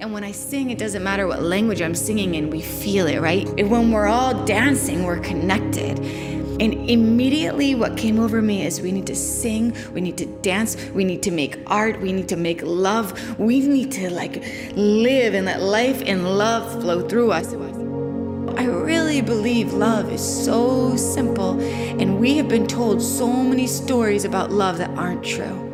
And when I sing, it doesn't matter what language I'm singing in, we feel it, right? And when we're all dancing, we're connected. And immediately, what came over me is we need to sing, we need to dance, we need to make art, we need to make love, we need to like live and let life and love flow through us. I really believe love is so simple, and we have been told so many stories about love that aren't true.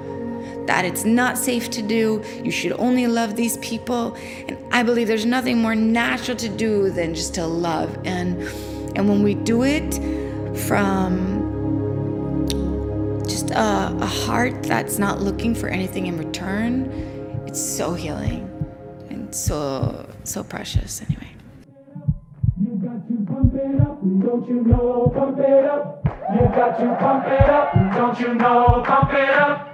That it's not safe to do, you should only love these people, and I believe there's nothing more natural to do than just to love. And and when we do it, from just a, a heart that's not looking for anything in return, it's so healing and so so precious. Anyway. You got to pump it up, don't you know? Pump it up. You got to pump it up, don't you know? Pump it up.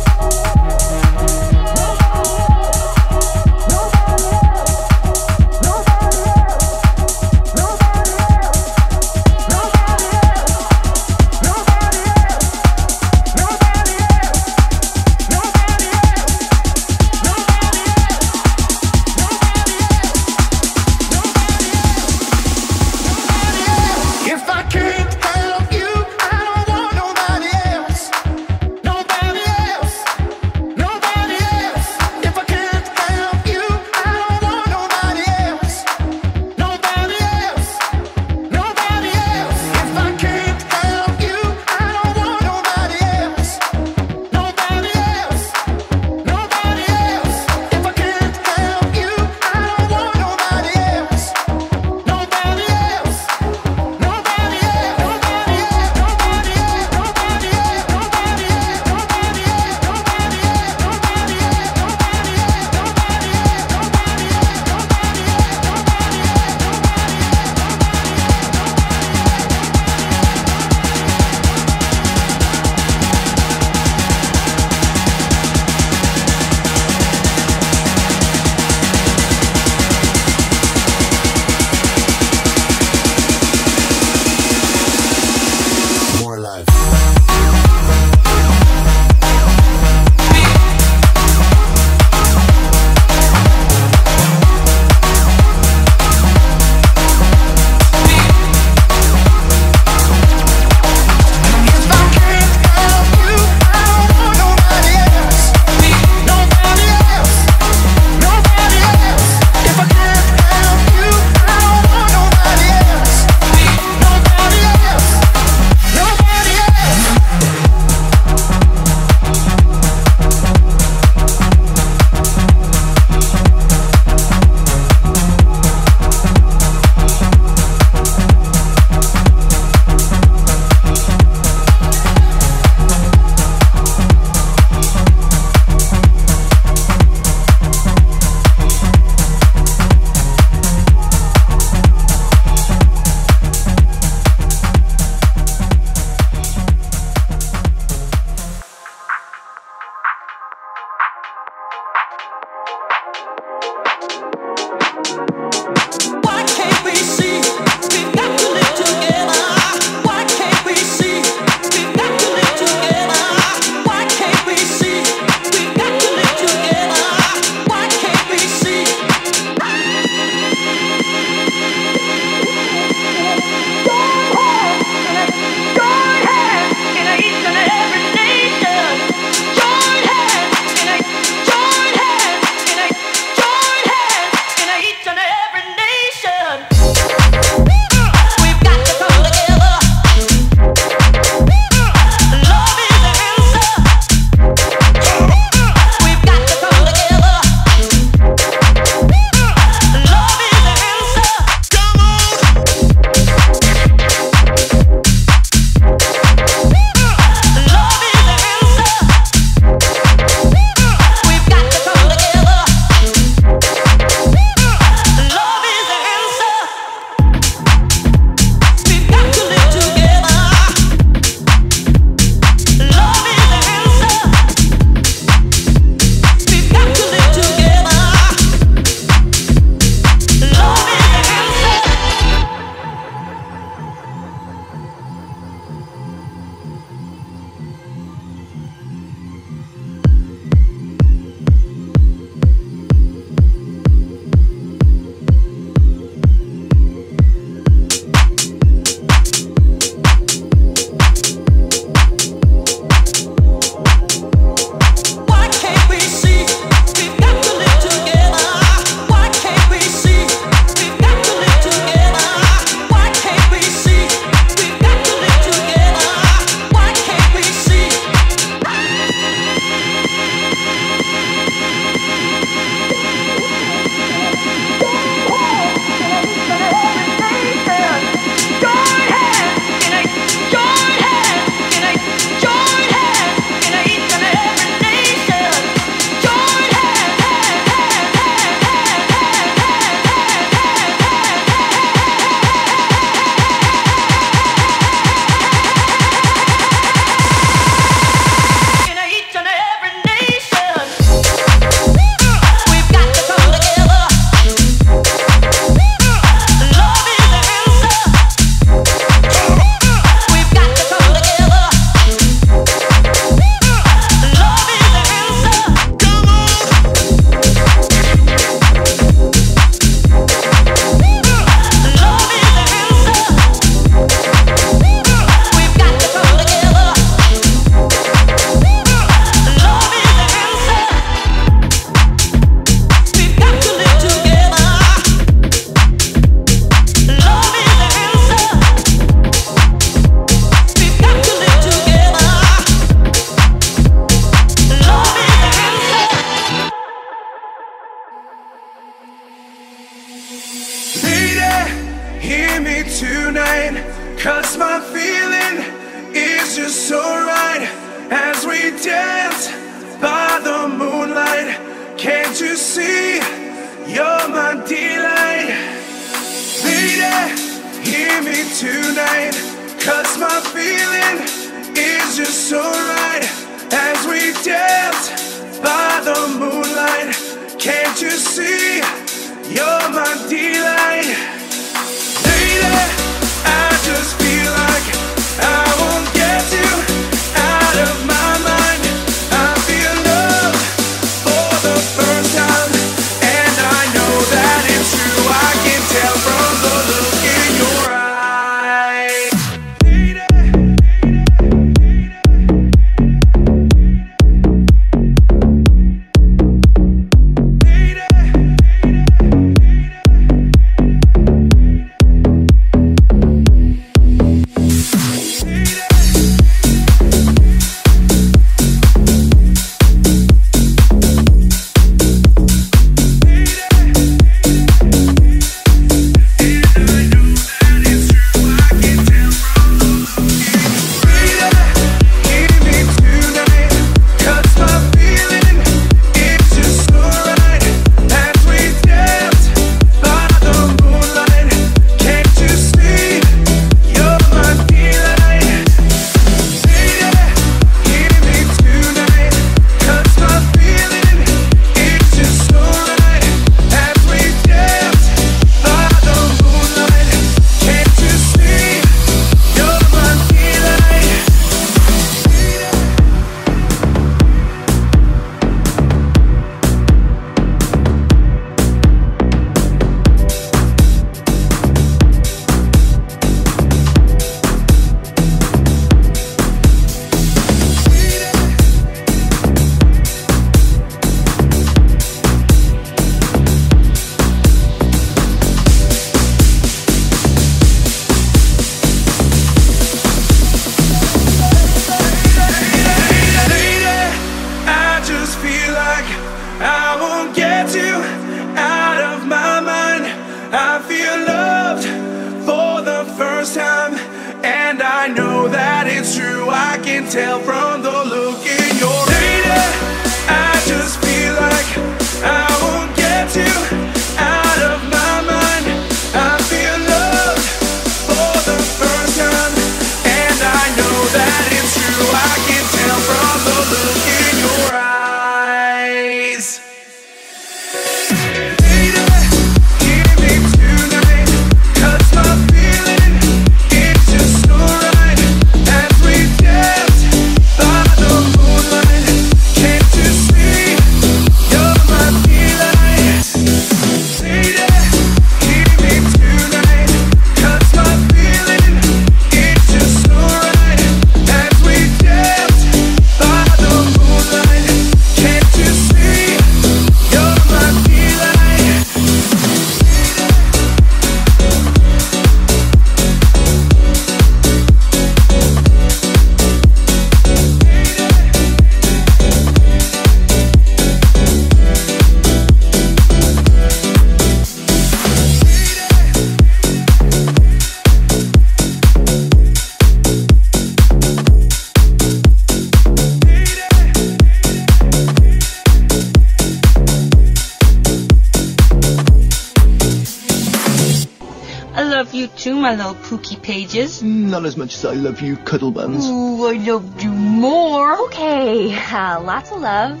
Not as much as I love you, Cuddle Buns. Ooh, I love you more. Okay, uh, lots of love.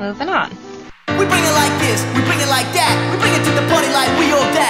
Moving on. We bring it like this, we bring it like that, we bring it to the party like we all.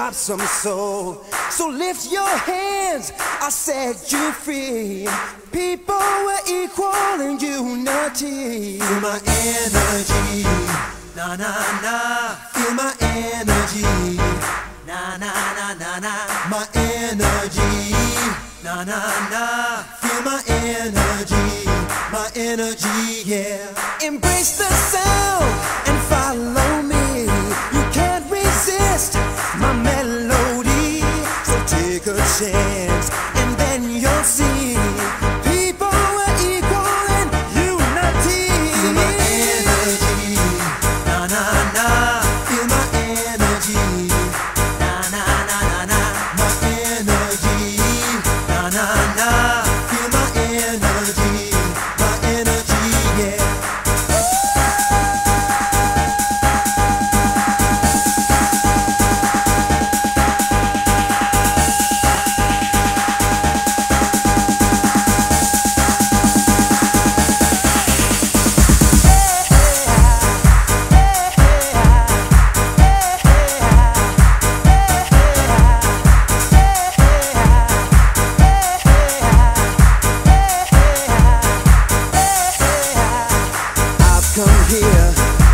drop some soul. So lift your hands, I said you free. come here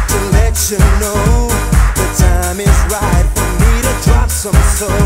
to let you know the time is right for me to drop some soul.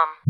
trojanstorage.com.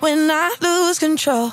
When I lose control?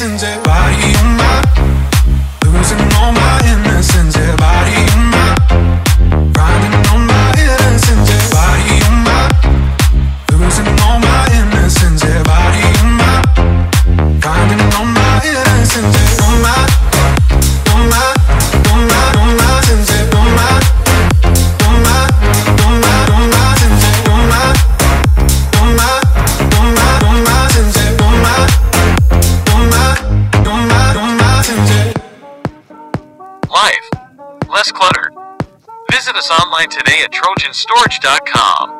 innocence. Yeah, body on my, losing all my us online today at trojanstorage.com.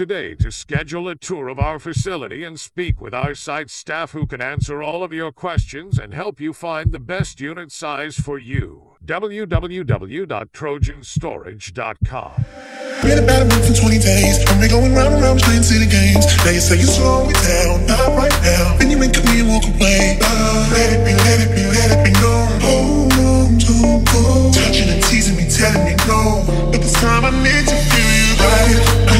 today to schedule a tour of our facility and speak with our site staff who can answer all of your questions and help you find the best unit size for you. www.trojanstorage.com. Been a week for 20 days. I've been going round and round playing city games. Now you say you slow me down, not right now. Then you make me walk away. Uh, let it be, let it be, let it be known. Hold on to go. Touching and teasing me, telling me no. But this time I need to feel you right.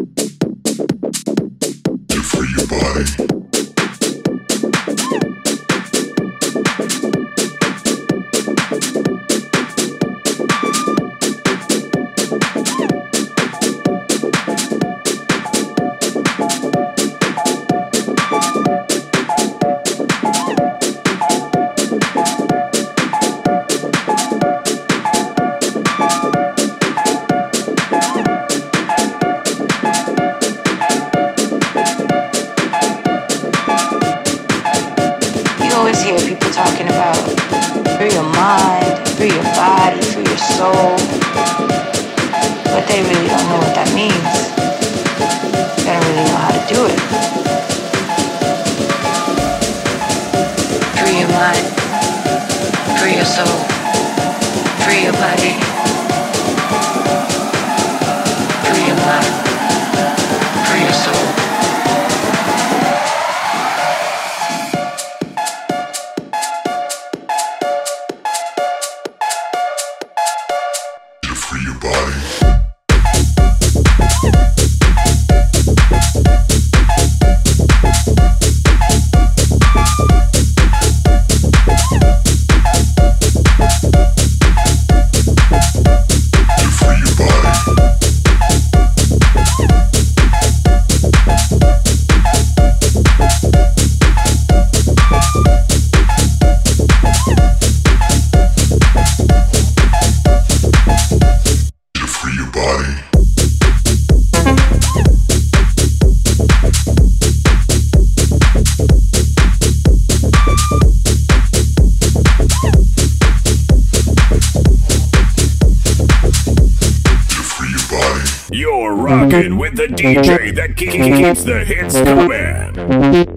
DJ that keeps the hits coming.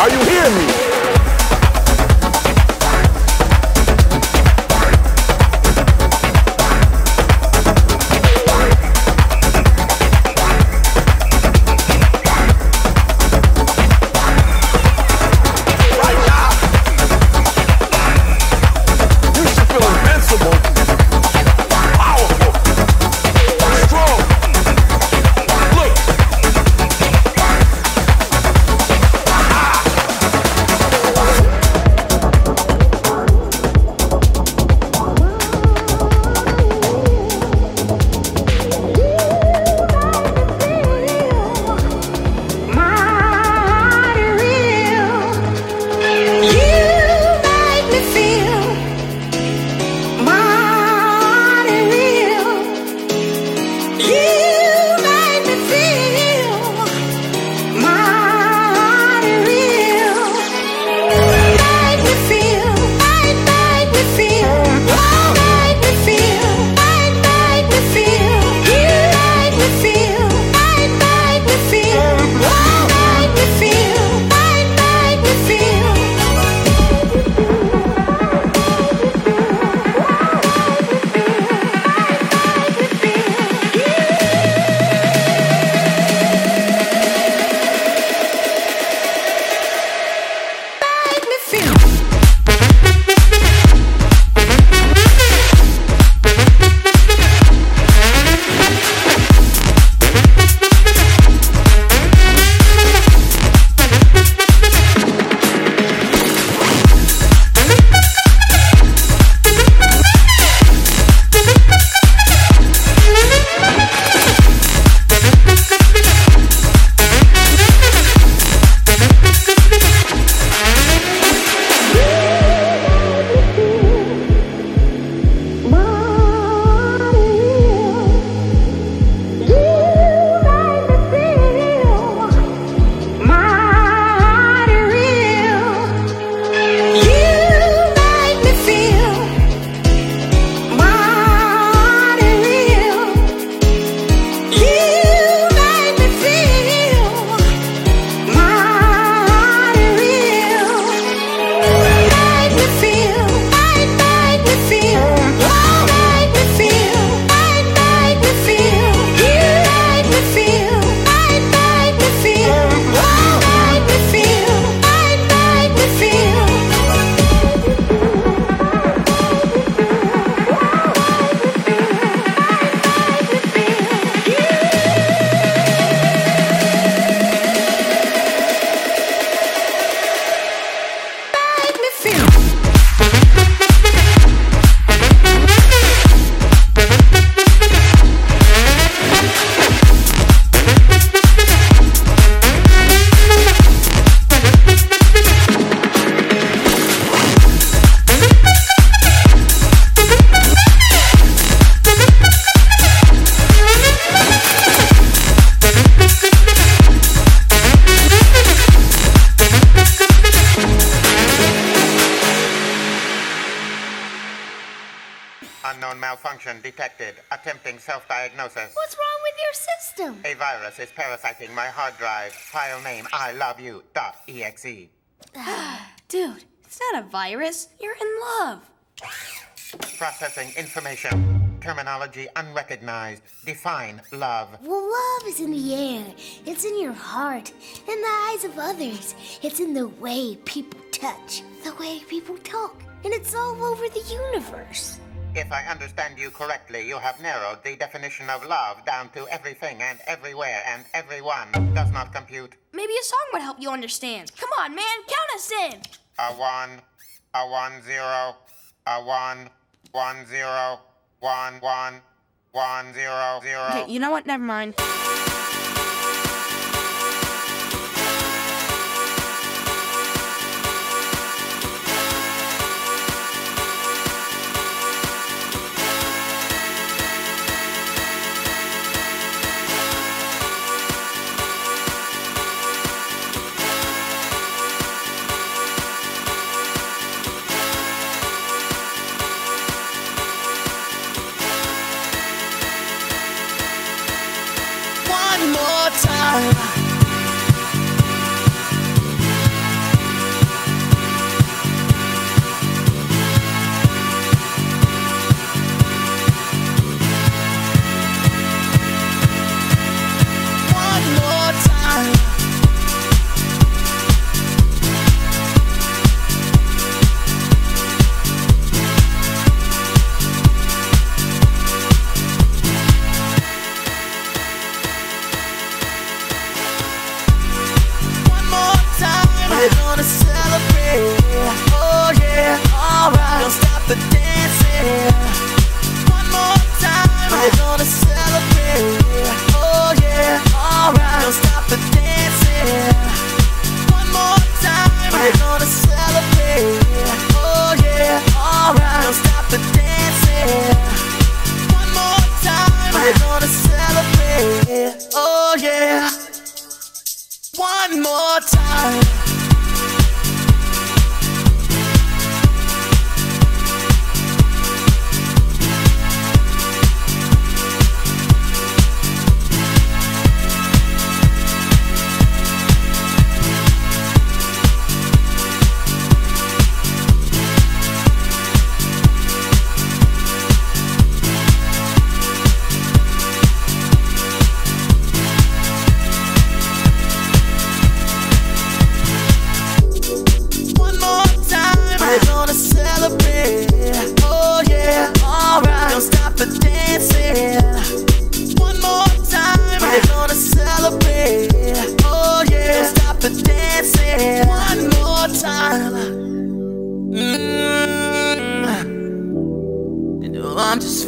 Are you hearing me? Virus is parasiting my hard drive. File name I love you dot exe. Dude, it's not a virus. You're in love. Processing information. Terminology unrecognized. Define love. Well, love is in the air. It's in your heart, in the eyes of others. It's in the way people touch, the way people talk, and it's all over the universe. If I understand you correctly, you have narrowed the definition of love down to everything and everywhere and everyone. Does not compute. Maybe a song would help you understand. Come on, man, count us in. A one, a one zero, a one, one zero, one one, one zero zero. Okay, you know what? Never mind.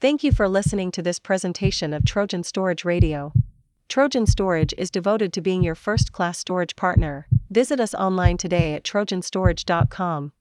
Thank you for listening to this presentation of Trojan Storage Radio. Trojan Storage is devoted to being your first class storage partner. Visit us online today at trojanstorage.com.